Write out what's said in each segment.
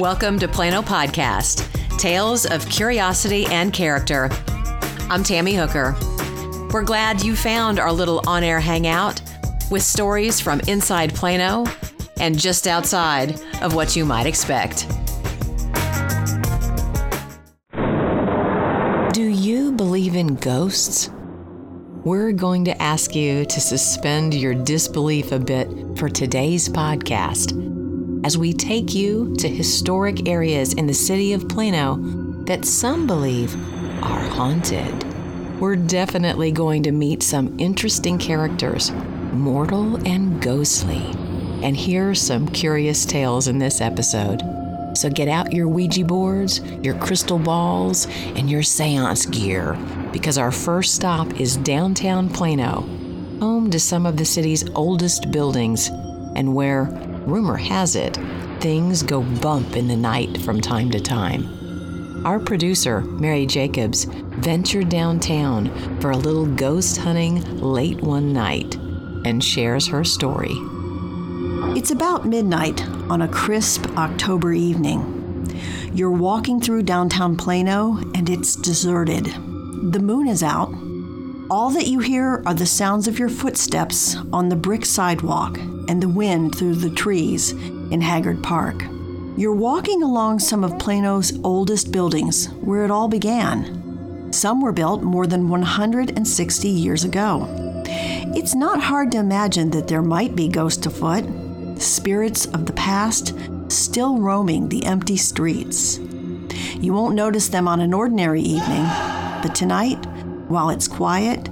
Welcome to Plano Podcast Tales of Curiosity and Character. I'm Tammy Hooker. We're glad you found our little on air hangout with stories from inside Plano and just outside of what you might expect. Do you believe in ghosts? We're going to ask you to suspend your disbelief a bit for today's podcast as we take you to historic areas in the city of Plano that some believe are haunted. We're definitely going to meet some interesting characters, mortal and ghostly, and hear some curious tales in this episode. So get out your Ouija boards, your crystal balls, and your seance gear, because our first stop is downtown Plano, home to some of the city's oldest buildings, and where rumor has it, things go bump in the night from time to time. Our producer, Mary Jacobs, ventured downtown for a little ghost hunting late one night and shares her story. It's about midnight on a crisp October evening. You're walking through downtown Plano and it's deserted. The moon is out. All that you hear are the sounds of your footsteps on the brick sidewalk and the wind through the trees in Haggard Park. You're walking along some of Plano's oldest buildings where it all began. Some were built more than 160 years ago. It's not hard to imagine that there might be ghosts afoot, spirits of the past still roaming the empty streets. You won't notice them on an ordinary evening, but tonight, while it's quiet,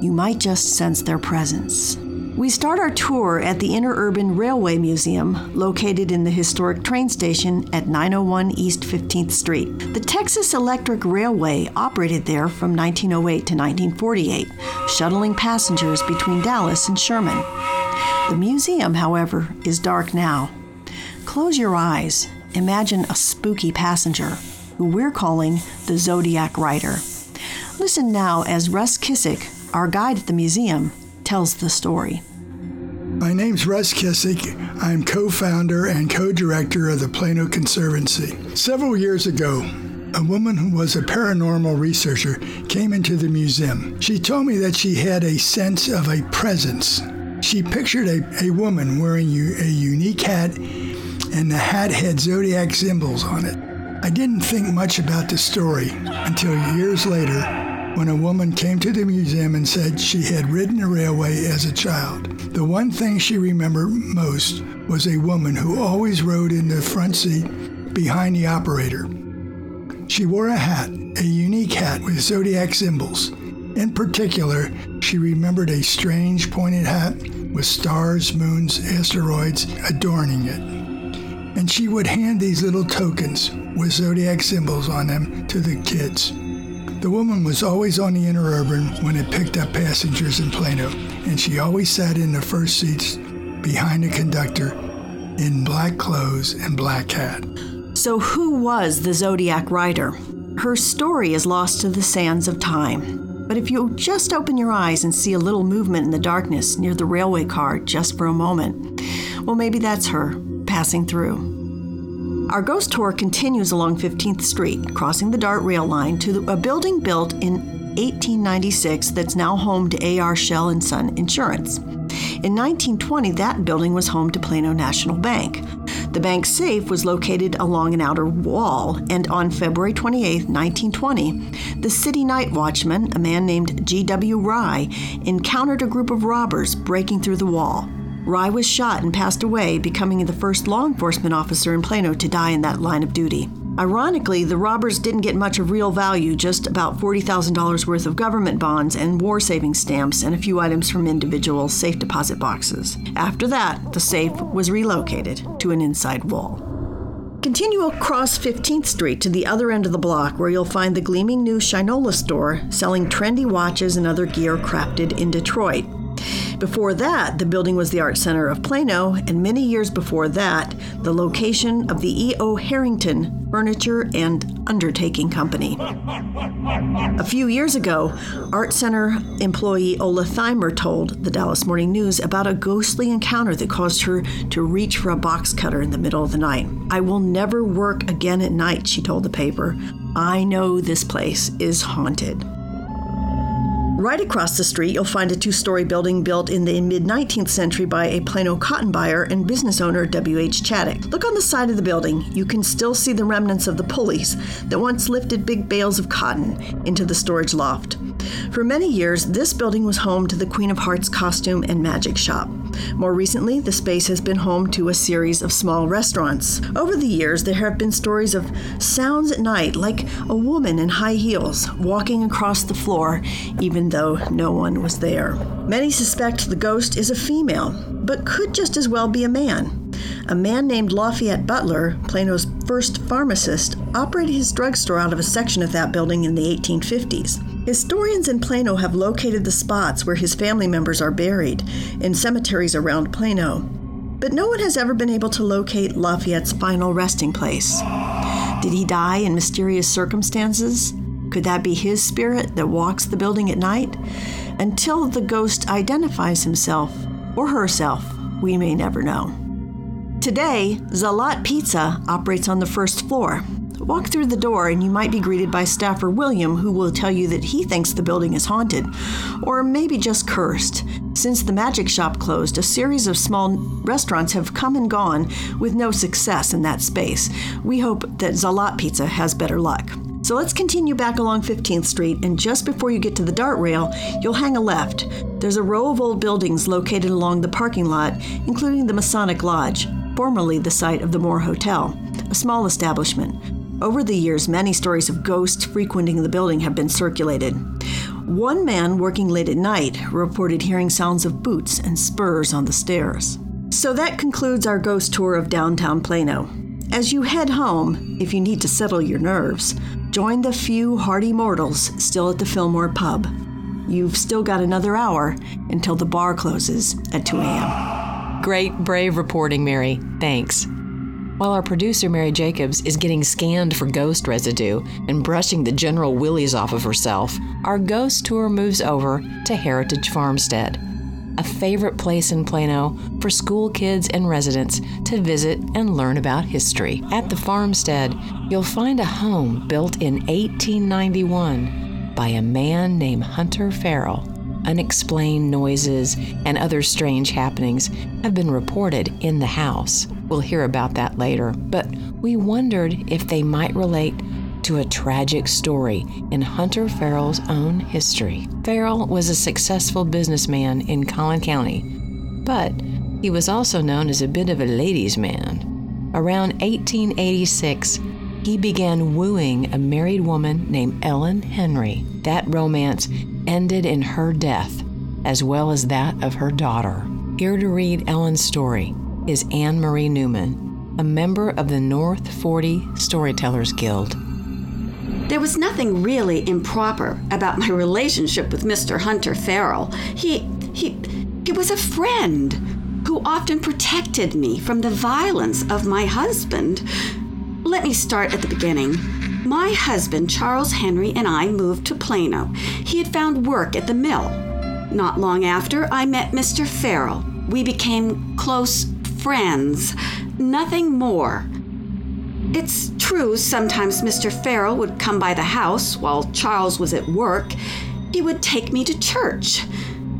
you might just sense their presence. We start our tour at the Interurban Railway Museum, located in the historic train station at 901 East 15th Street. The Texas Electric Railway operated there from 1908 to 1948, shuttling passengers between Dallas and Sherman. The museum, however, is dark now. Close your eyes. Imagine a spooky passenger, who we're calling the Zodiac Rider. Listen now as Russ Kissick, our guide at the museum, tells the story. My name's Russ Kissick. I'm co founder and co director of the Plano Conservancy. Several years ago, a woman who was a paranormal researcher came into the museum. She told me that she had a sense of a presence. She pictured a, a woman wearing a unique hat, and the hat had zodiac symbols on it. I didn't think much about the story until years later when a woman came to the museum and said she had ridden a railway as a child. The one thing she remembered most was a woman who always rode in the front seat behind the operator. She wore a hat, a unique hat with zodiac symbols. In particular, she remembered a strange pointed hat with stars, moons, asteroids adorning it. And she would hand these little tokens with zodiac symbols on them to the kids. The woman was always on the interurban when it picked up passengers in Plano, and she always sat in the first seats behind the conductor in black clothes and black hat. So, who was the Zodiac Rider? Her story is lost to the sands of time. But if you just open your eyes and see a little movement in the darkness near the railway car just for a moment, well, maybe that's her passing through. Our ghost tour continues along 15th Street, crossing the DART rail line to a building built in 1896 that's now home to AR Schell and Son Insurance. In 1920, that building was home to Plano National Bank. The bank's safe was located along an outer wall, and on February 28, 1920, the city night watchman, a man named G.W. Rye, encountered a group of robbers breaking through the wall. Rye was shot and passed away, becoming the first law enforcement officer in Plano to die in that line of duty. Ironically, the robbers didn't get much of real value, just about $40,000 worth of government bonds and war savings stamps and a few items from individual safe deposit boxes. After that, the safe was relocated to an inside wall. Continue across 15th Street to the other end of the block where you'll find the gleaming new Shinola store selling trendy watches and other gear crafted in Detroit. Before that, the building was the Art Center of Plano, and many years before that, the location of the E.O. Harrington Furniture and Undertaking Company. A few years ago, Art Center employee Ola Thymer told the Dallas Morning News about a ghostly encounter that caused her to reach for a box cutter in the middle of the night. I will never work again at night, she told the paper. I know this place is haunted. Right across the street, you'll find a two story building built in the mid 19th century by a Plano cotton buyer and business owner W.H. Chaddock. Look on the side of the building. You can still see the remnants of the pulleys that once lifted big bales of cotton into the storage loft. For many years, this building was home to the Queen of Hearts costume and magic shop. More recently, the space has been home to a series of small restaurants. Over the years, there have been stories of sounds at night, like a woman in high heels walking across the floor, even though no one was there. Many suspect the ghost is a female, but could just as well be a man. A man named Lafayette Butler, Plano's first pharmacist, operated his drugstore out of a section of that building in the 1850s. Historians in Plano have located the spots where his family members are buried in cemeteries around Plano, but no one has ever been able to locate Lafayette's final resting place. Did he die in mysterious circumstances? Could that be his spirit that walks the building at night? Until the ghost identifies himself or herself, we may never know. Today, Zalat Pizza operates on the first floor. Walk through the door and you might be greeted by staffer William, who will tell you that he thinks the building is haunted, or maybe just cursed. Since the magic shop closed, a series of small restaurants have come and gone with no success in that space. We hope that Zalat Pizza has better luck. So let's continue back along 15th Street, and just before you get to the dart rail, you'll hang a left. There's a row of old buildings located along the parking lot, including the Masonic Lodge, formerly the site of the Moore Hotel, a small establishment. Over the years, many stories of ghosts frequenting the building have been circulated. One man working late at night reported hearing sounds of boots and spurs on the stairs. So that concludes our ghost tour of downtown Plano. As you head home, if you need to settle your nerves, join the few hardy mortals still at the Fillmore pub. You've still got another hour until the bar closes at 2 a.m. Great, brave reporting, Mary. Thanks. While our producer, Mary Jacobs, is getting scanned for ghost residue and brushing the general willies off of herself, our ghost tour moves over to Heritage Farmstead, a favorite place in Plano for school kids and residents to visit and learn about history. At the farmstead, you'll find a home built in 1891 by a man named Hunter Farrell unexplained noises, and other strange happenings have been reported in the house. We'll hear about that later, but we wondered if they might relate to a tragic story in Hunter Farrell's own history. Farrell was a successful businessman in Collin County, but he was also known as a bit of a ladies' man. Around 1886, he began wooing a married woman named Ellen Henry. That romance ended in her death, as well as that of her daughter. Here to read Ellen's story is Anne Marie Newman, a member of the North 40 Storytellers Guild. There was nothing really improper about my relationship with Mr. Hunter Farrell. He he he was a friend who often protected me from the violence of my husband. Let me start at the beginning. My husband, Charles Henry, and I moved to Plano. He had found work at the mill. Not long after, I met Mr. Farrell. We became close friends, nothing more. It's true, sometimes Mr. Farrell would come by the house while Charles was at work. He would take me to church.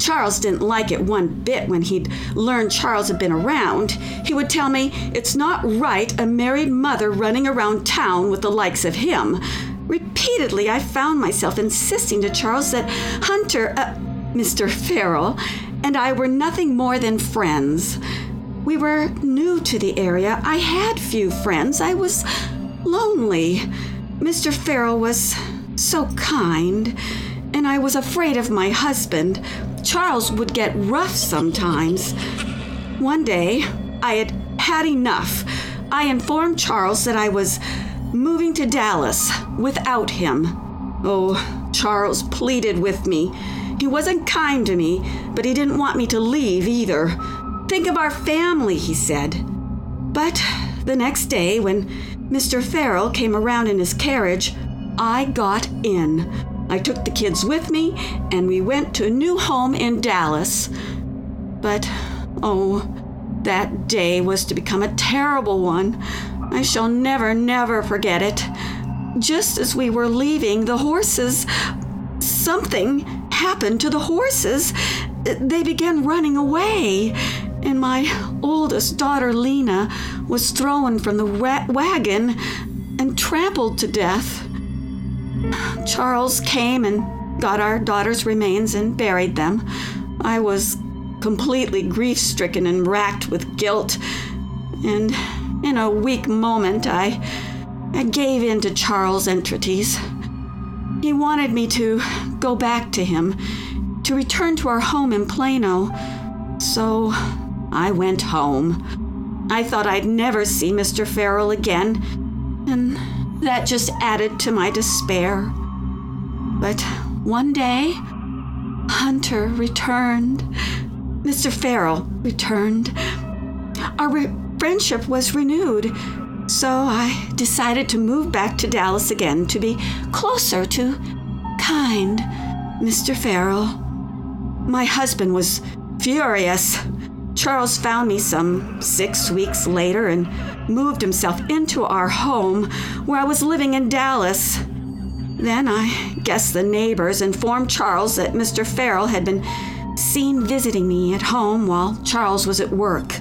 Charles didn't like it one bit when he'd learned Charles had been around. He would tell me, It's not right a married mother running around town with the likes of him. Repeatedly, I found myself insisting to Charles that Hunter, uh, Mr. Farrell, and I were nothing more than friends. We were new to the area. I had few friends. I was lonely. Mr. Farrell was so kind, and I was afraid of my husband. Charles would get rough sometimes. One day, I had had enough. I informed Charles that I was moving to Dallas without him. Oh, Charles pleaded with me. He wasn't kind to me, but he didn't want me to leave either. Think of our family, he said. But the next day, when Mr. Farrell came around in his carriage, I got in. I took the kids with me, and we went to a new home in Dallas. But, oh, that day was to become a terrible one. I shall never, never forget it. Just as we were leaving, the horses. Something happened to the horses. They began running away, and my oldest daughter, Lena, was thrown from the wa- wagon and trampled to death. Charles came and got our daughter's remains and buried them. I was completely grief stricken and racked with guilt, and in a weak moment, I, I gave in to Charles' entreaties. He wanted me to go back to him, to return to our home in Plano. So I went home. I thought I'd never see Mr. Farrell again, and that just added to my despair. But one day, Hunter returned. Mr. Farrell returned. Our re- friendship was renewed, so I decided to move back to Dallas again to be closer to kind Mr. Farrell. My husband was furious. Charles found me some six weeks later and moved himself into our home where I was living in Dallas. Then I guess the neighbors informed Charles that Mr. Farrell had been seen visiting me at home while Charles was at work.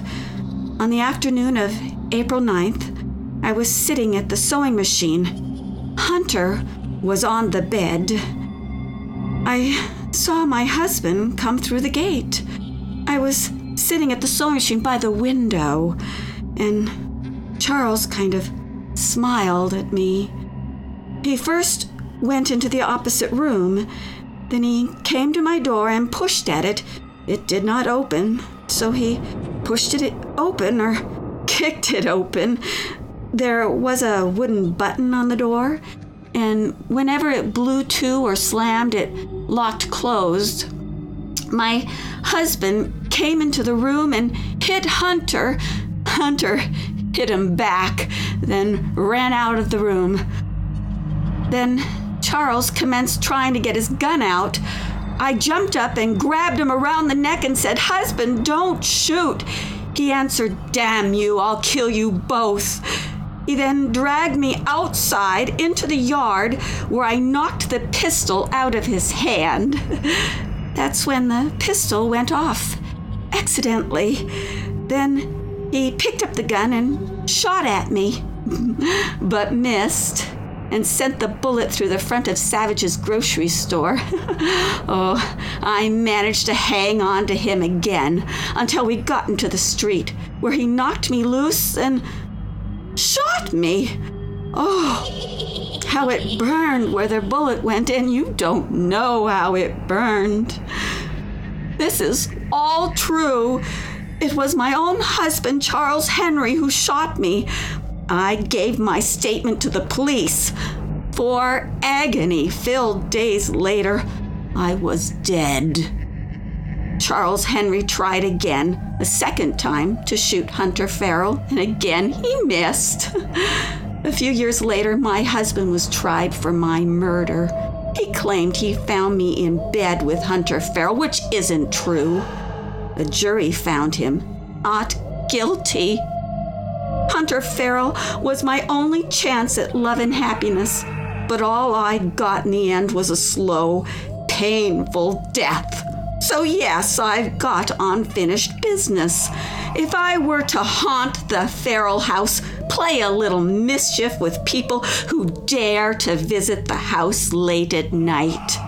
On the afternoon of April 9th, I was sitting at the sewing machine. Hunter was on the bed. I saw my husband come through the gate. I was sitting at the sewing machine by the window, and Charles kind of smiled at me. He first went into the opposite room. Then he came to my door and pushed at it. It did not open, so he pushed it open or kicked it open. There was a wooden button on the door, and whenever it blew to or slammed, it locked closed. My husband came into the room and hit Hunter. Hunter hit him back, then ran out of the room. Then Charles commenced trying to get his gun out. I jumped up and grabbed him around the neck and said, Husband, don't shoot. He answered, Damn you, I'll kill you both. He then dragged me outside into the yard where I knocked the pistol out of his hand. That's when the pistol went off, accidentally. Then he picked up the gun and shot at me, but missed and sent the bullet through the front of Savage's grocery store. oh, I managed to hang on to him again until we got into the street, where he knocked me loose and shot me. Oh, how it burned where the bullet went in. You don't know how it burned. This is all true. It was my own husband, Charles Henry, who shot me, I gave my statement to the police. Four agony filled days later, I was dead. Charles Henry tried again, a second time, to shoot Hunter Farrell, and again he missed. a few years later, my husband was tried for my murder. He claimed he found me in bed with Hunter Farrell, which isn't true. The jury found him not guilty. Hunter Farrell was my only chance at love and happiness, but all I got in the end was a slow, painful death. So, yes, I've got unfinished business. If I were to haunt the Farrell house, play a little mischief with people who dare to visit the house late at night,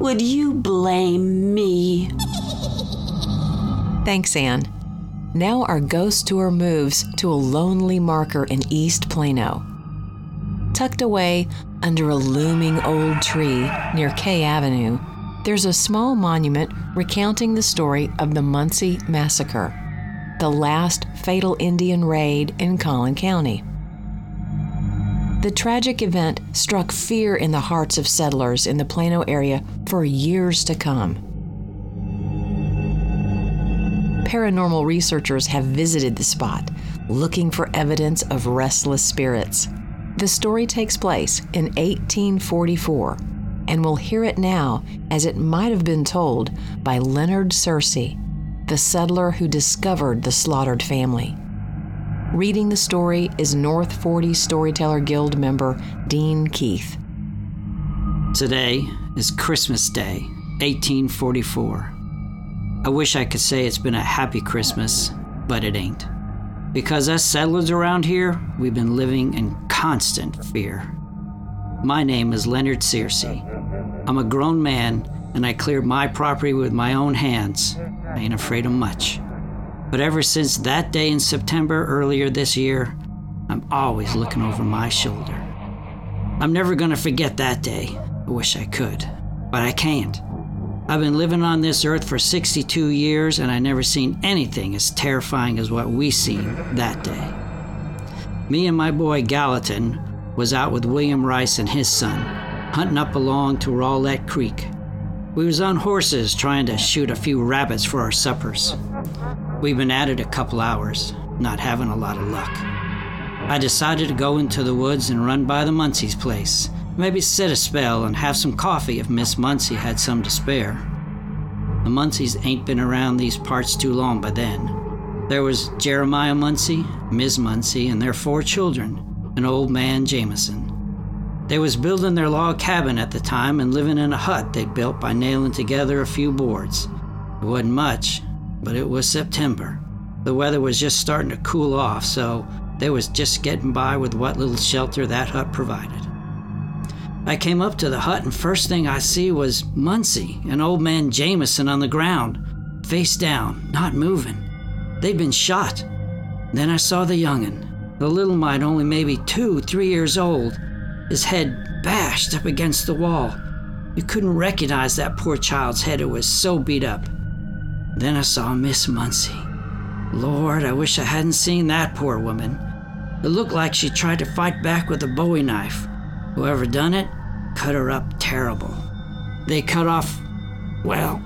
would you blame me? Thanks, Anne. Now our ghost tour moves to a lonely marker in East Plano. Tucked away under a looming old tree near K Avenue, there's a small monument recounting the story of the Muncey Massacre, the last fatal Indian raid in Collin County. The tragic event struck fear in the hearts of settlers in the Plano area for years to come. Paranormal researchers have visited the spot, looking for evidence of restless spirits. The story takes place in 1844, and we'll hear it now as it might have been told by Leonard Searcy, the settler who discovered the slaughtered family. Reading the story is North 40 Storyteller Guild member Dean Keith. Today is Christmas Day, 1844. I wish I could say it's been a happy Christmas, but it ain't. Because us settlers around here, we've been living in constant fear. My name is Leonard Searcy. I'm a grown man, and I cleared my property with my own hands. I ain't afraid of much. But ever since that day in September earlier this year, I'm always looking over my shoulder. I'm never gonna forget that day. I wish I could, but I can't. I've been living on this earth for 62 years and I never seen anything as terrifying as what we seen that day. Me and my boy Gallatin was out with William Rice and his son, hunting up along to Rowlett Creek. We was on horses trying to shoot a few rabbits for our suppers. We've been at it a couple hours, not having a lot of luck. I decided to go into the woods and run by the Muncey's place Maybe sit a spell and have some coffee if Miss Muncey had some to spare. The Munceys ain't been around these parts too long by then. There was Jeremiah Muncey, Miss Muncey, and their four children, and old man Jameson. They was building their log cabin at the time and living in a hut they'd built by nailing together a few boards. It wasn't much, but it was September. The weather was just starting to cool off, so they was just getting by with what little shelter that hut provided. I came up to the hut, and first thing I see was Muncey and old man Jameson on the ground, face down, not moving. They'd been shot. Then I saw the young'un, the little mite only maybe two, three years old, his head bashed up against the wall. You couldn't recognize that poor child's head, it was so beat up. Then I saw Miss Muncey. Lord, I wish I hadn't seen that poor woman. It looked like she tried to fight back with a bowie knife. Whoever done it cut her up terrible. They cut off, well,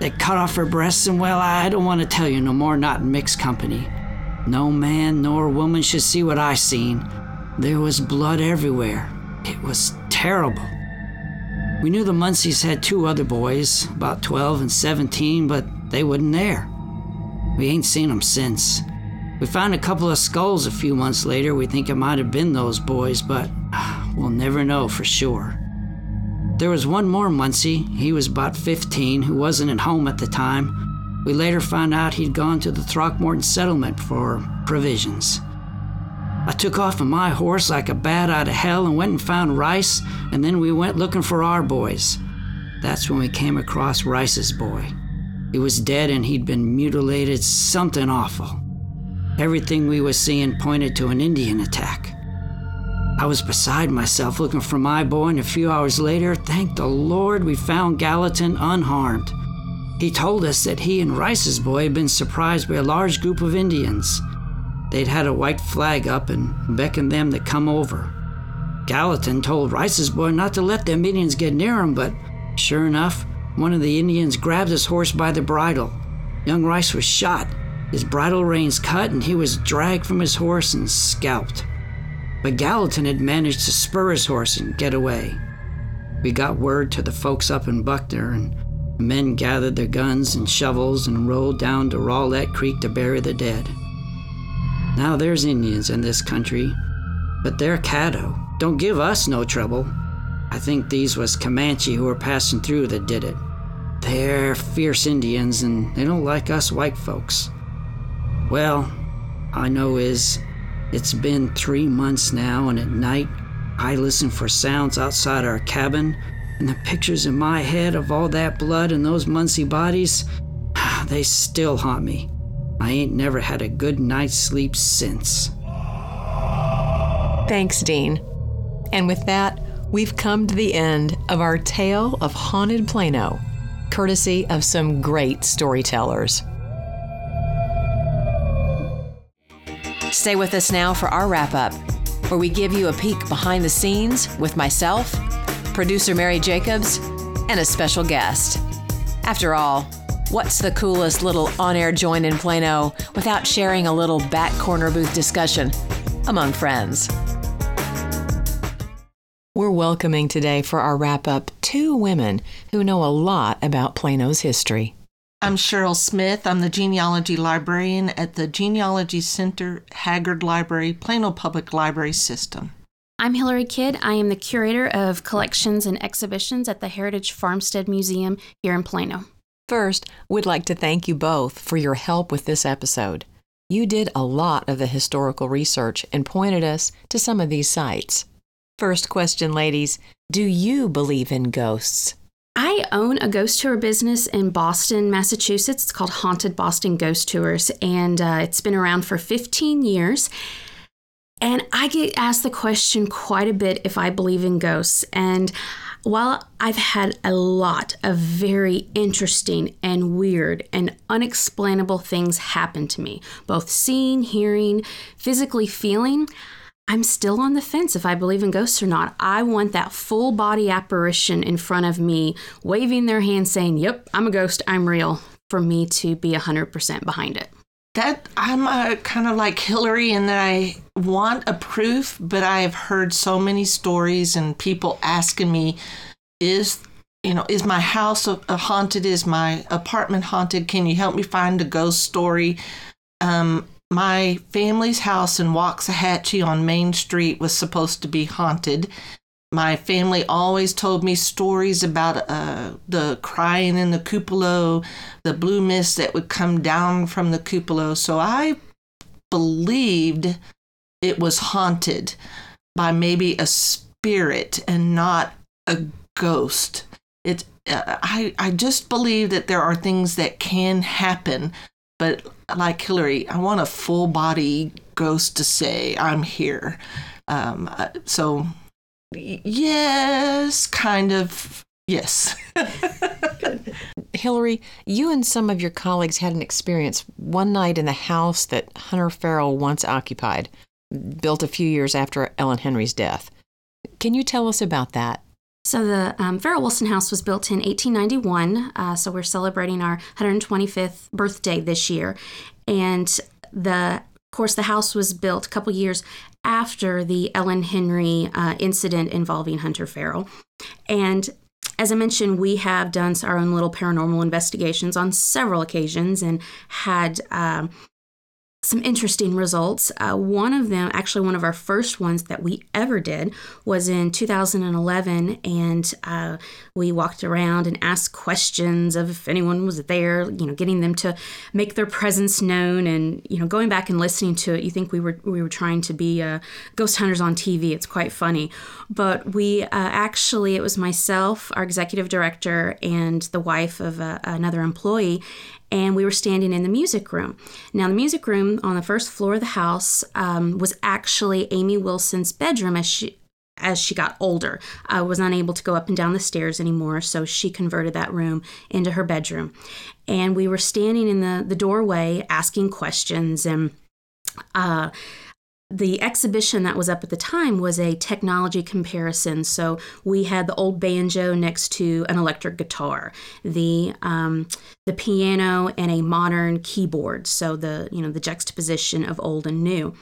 they cut off her breasts, and well, I don't want to tell you no more, not in mixed company. No man nor woman should see what I seen. There was blood everywhere. It was terrible. We knew the Munceys had two other boys, about 12 and 17, but they wasn't there. We ain't seen them since. We found a couple of skulls a few months later. We think it might have been those boys, but ah, we'll never know for sure. There was one more Muncey, he was about 15, who wasn't at home at the time. We later found out he'd gone to the Throckmorton settlement for provisions. I took off on my horse like a bat out of hell and went and found Rice, and then we went looking for our boys. That's when we came across Rice's boy. He was dead and he'd been mutilated, something awful. Everything we was seeing pointed to an Indian attack. I was beside myself looking for my boy, and a few hours later, thank the Lord, we found Gallatin unharmed. He told us that he and Rice's boy had been surprised by a large group of Indians. They'd had a white flag up and beckoned them to come over. Gallatin told Rice's boy not to let them Indians get near him, but sure enough, one of the Indians grabbed his horse by the bridle. Young Rice was shot, his bridle reins cut, and he was dragged from his horse and scalped but Gallatin had managed to spur his horse and get away. We got word to the folks up in Buckner, and the men gathered their guns and shovels and rolled down to Rowlett Creek to bury the dead. Now there's Indians in this country, but they're Caddo. Don't give us no trouble. I think these was Comanche who were passing through that did it. They're fierce Indians and they don't like us white folks. Well, I know is it's been three months now, and at night, I listen for sounds outside our cabin, and the pictures in my head of all that blood and those Muncey bodies, they still haunt me. I ain't never had a good night's sleep since. Thanks, Dean. And with that, we've come to the end of our tale of Haunted Plano, courtesy of some great storytellers. Stay with us now for our wrap up. where we give you a peek behind the scenes with myself, producer Mary Jacobs, and a special guest. After all, what's the coolest little on air joint in Plano without sharing a little back corner booth discussion among friends? We're welcoming today for our wrap up two women who know a lot about Plano's history. I'm Cheryl Smith. I'm the genealogy librarian at the Genealogy Center, Haggard Library, Plano Public Library System. I'm Hillary Kidd. I am the curator of collections and exhibitions at the Heritage Farmstead Museum here in Plano. First, we'd like to thank you both for your help with this episode. You did a lot of the historical research and pointed us to some of these sites. First question, ladies Do you believe in ghosts? I own a ghost tour business in Boston, Massachusetts. It's called Haunted Boston Ghost Tours, and uh, it's been around for 15 years. And I get asked the question quite a bit if I believe in ghosts. And while I've had a lot of very interesting and weird and unexplainable things happen to me, both seeing, hearing, physically feeling, I'm still on the fence if I believe in ghosts or not. I want that full body apparition in front of me, waving their hand saying, Yep, I'm a ghost, I'm real, for me to be 100% behind it. That I'm kind of like Hillary in that I want a proof, but I have heard so many stories and people asking me, is you know, is my house haunted? Is my apartment haunted? Can you help me find a ghost story? Um, my family's house in Waxahachie on Main Street was supposed to be haunted. My family always told me stories about uh, the crying in the cupola, the blue mist that would come down from the cupola. So I believed it was haunted by maybe a spirit and not a ghost. It, uh, I, I just believe that there are things that can happen but like Hillary, I want a full body ghost to say, I'm here. Um, uh, so, yes, kind of, yes. Hillary, you and some of your colleagues had an experience one night in the house that Hunter Farrell once occupied, built a few years after Ellen Henry's death. Can you tell us about that? So the um, Farrell Wilson House was built in 1891. Uh, so we're celebrating our 125th birthday this year, and the of course the house was built a couple years after the Ellen Henry uh, incident involving Hunter Farrell, and as I mentioned, we have done our own little paranormal investigations on several occasions and had um, some interesting results. Uh, one of them, actually, one of our first ones that we ever did, was in 2011, and uh, we walked around and asked questions of if anyone was there. You know, getting them to make their presence known, and you know, going back and listening to it, you think we were we were trying to be uh, ghost hunters on TV. It's quite funny, but we uh, actually it was myself, our executive director, and the wife of uh, another employee, and we were standing in the music room. Now, the music room on the first floor of the house um, was actually Amy Wilson's bedroom as she as she got older. I was unable to go up and down the stairs anymore, so she converted that room into her bedroom. And we were standing in the, the doorway asking questions and uh, the exhibition that was up at the time was a technology comparison. So we had the old banjo next to an electric guitar, the um, the piano, and a modern keyboard. So the you know the juxtaposition of old and new.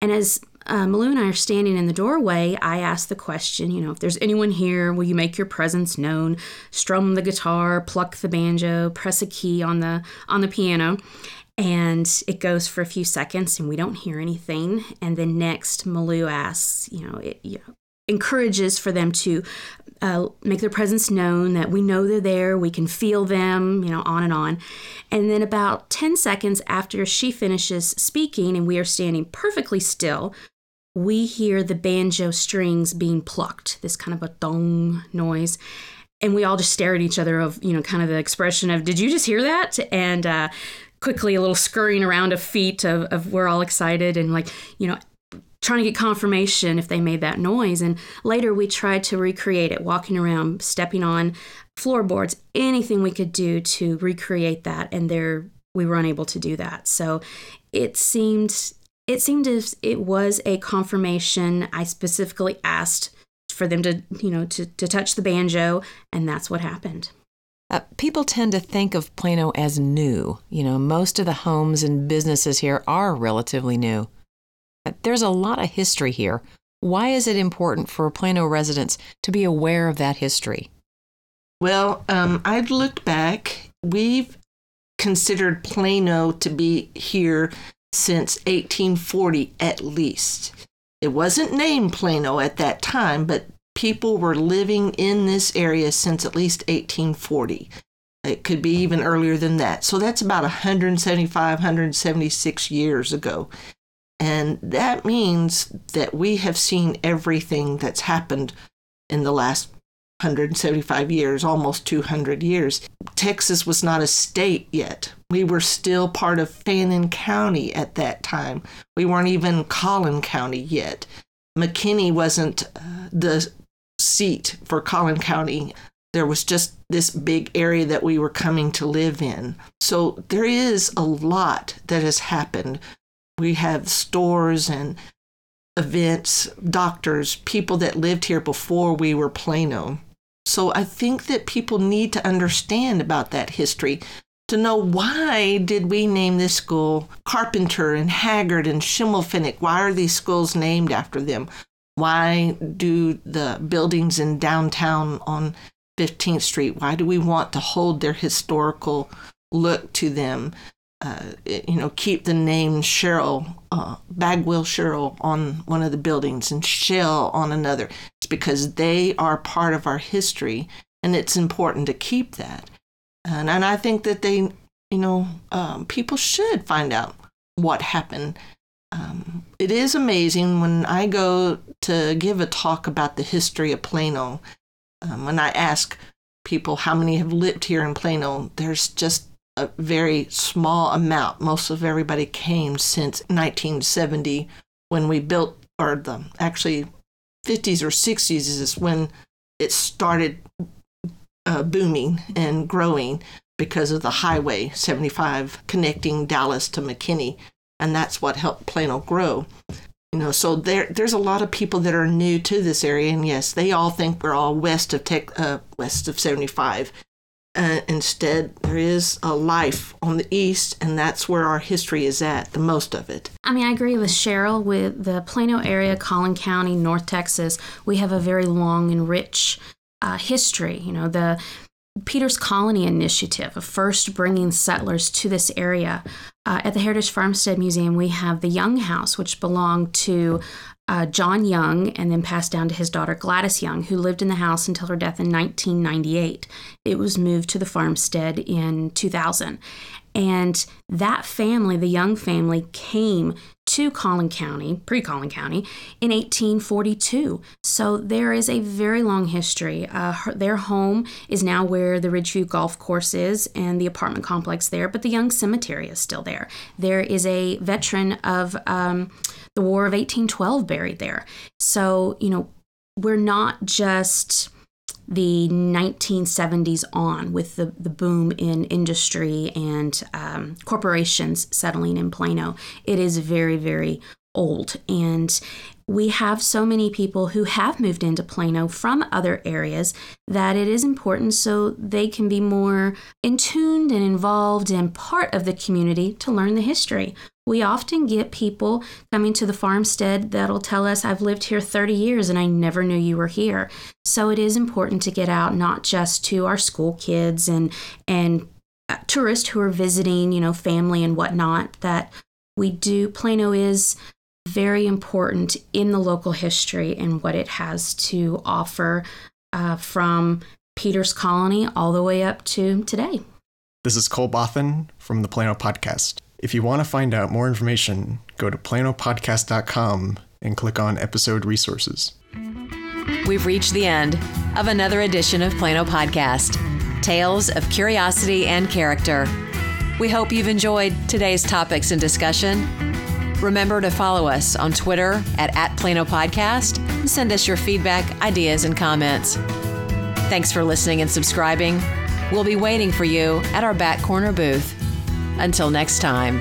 And as uh, Malou and I are standing in the doorway, I asked the question, you know, if there's anyone here, will you make your presence known? Strum the guitar, pluck the banjo, press a key on the on the piano and it goes for a few seconds and we don't hear anything. And then next malou asks you know it you know, encourages for them to uh, make their presence known that we know they're there we can feel them you know on and on. And then about 10 seconds after she finishes speaking and we are standing perfectly still we hear the banjo strings being plucked this kind of a dong noise. And we all just stare at each other of you know kind of the expression of did you just hear that? And uh, quickly a little scurrying around of feet of, of we're all excited and like, you know, trying to get confirmation if they made that noise. And later we tried to recreate it, walking around, stepping on floorboards, anything we could do to recreate that. And there we were unable to do that. So it seemed it seemed as it was a confirmation. I specifically asked for them to, you know, to, to touch the banjo, and that's what happened. Uh, people tend to think of Plano as new. You know, most of the homes and businesses here are relatively new. But there's a lot of history here. Why is it important for Plano residents to be aware of that history? Well, um, I've looked back. We've considered Plano to be here since 1840 at least. It wasn't named Plano at that time, but people were living in this area since at least 1840. It could be even earlier than that. So that's about 175, 176 years ago. And that means that we have seen everything that's happened in the last 175 years, almost 200 years. Texas was not a state yet. We were still part of Fannin County at that time. We weren't even Collin County yet. McKinney wasn't uh, the seat for Collin County. There was just this big area that we were coming to live in. So there is a lot that has happened. We have stores and events, doctors, people that lived here before we were Plano. So I think that people need to understand about that history to know why did we name this school Carpenter and Haggard and Schimmelpfennig? Why are these schools named after them? Why do the buildings in downtown on 15th Street, why do we want to hold their historical look to them? Uh, you know, keep the name Cheryl, uh, Bagwell Cheryl on one of the buildings and Shell on another. It's because they are part of our history and it's important to keep that. And, and I think that they, you know, um, people should find out what happened. Um, it is amazing when I go to give a talk about the history of Plano. Um, when I ask people how many have lived here in Plano, there's just a very small amount. Most of everybody came since 1970 when we built, or the actually 50s or 60s is when it started uh, booming and growing because of the Highway 75 connecting Dallas to McKinney. And that's what helped Plano grow. You know, so there, there's a lot of people that are new to this area, and yes, they all think we're all west of tech, uh, west of 75. Uh, instead, there is a life on the east, and that's where our history is at, the most of it. I mean, I agree with Cheryl. With the Plano area, Collin County, North Texas, we have a very long and rich uh, history. You know, the Peters Colony Initiative of first bringing settlers to this area. Uh, at the Heritage Farmstead Museum, we have the Young House, which belonged to uh, John Young and then passed down to his daughter Gladys Young, who lived in the house until her death in 1998. It was moved to the farmstead in 2000. And that family, the Young family, came to Collin County, pre Collin County, in 1842. So there is a very long history. Uh, her, their home is now where the Ridgeview Golf Course is and the apartment complex there, but the Young Cemetery is still there. There is a veteran of um, the War of 1812 buried there. So, you know, we're not just the 1970s on with the, the boom in industry and um, corporations settling in Plano. It is very, very old. And we have so many people who have moved into Plano from other areas that it is important so they can be more in tuned and involved and part of the community to learn the history. We often get people coming to the farmstead that'll tell us, I've lived here 30 years and I never knew you were here. So it is important to get out not just to our school kids and, and uh, tourists who are visiting, you know, family and whatnot, that we do, Plano is very important in the local history and what it has to offer uh, from Peters Colony all the way up to today. This is Cole Bothan from the Plano Podcast. If you want to find out more information, go to planopodcast.com and click on episode resources. We've reached the end of another edition of Plano Podcast Tales of Curiosity and Character. We hope you've enjoyed today's topics and discussion. Remember to follow us on Twitter at, at Plano Podcast and send us your feedback, ideas, and comments. Thanks for listening and subscribing. We'll be waiting for you at our back corner booth. Until next time.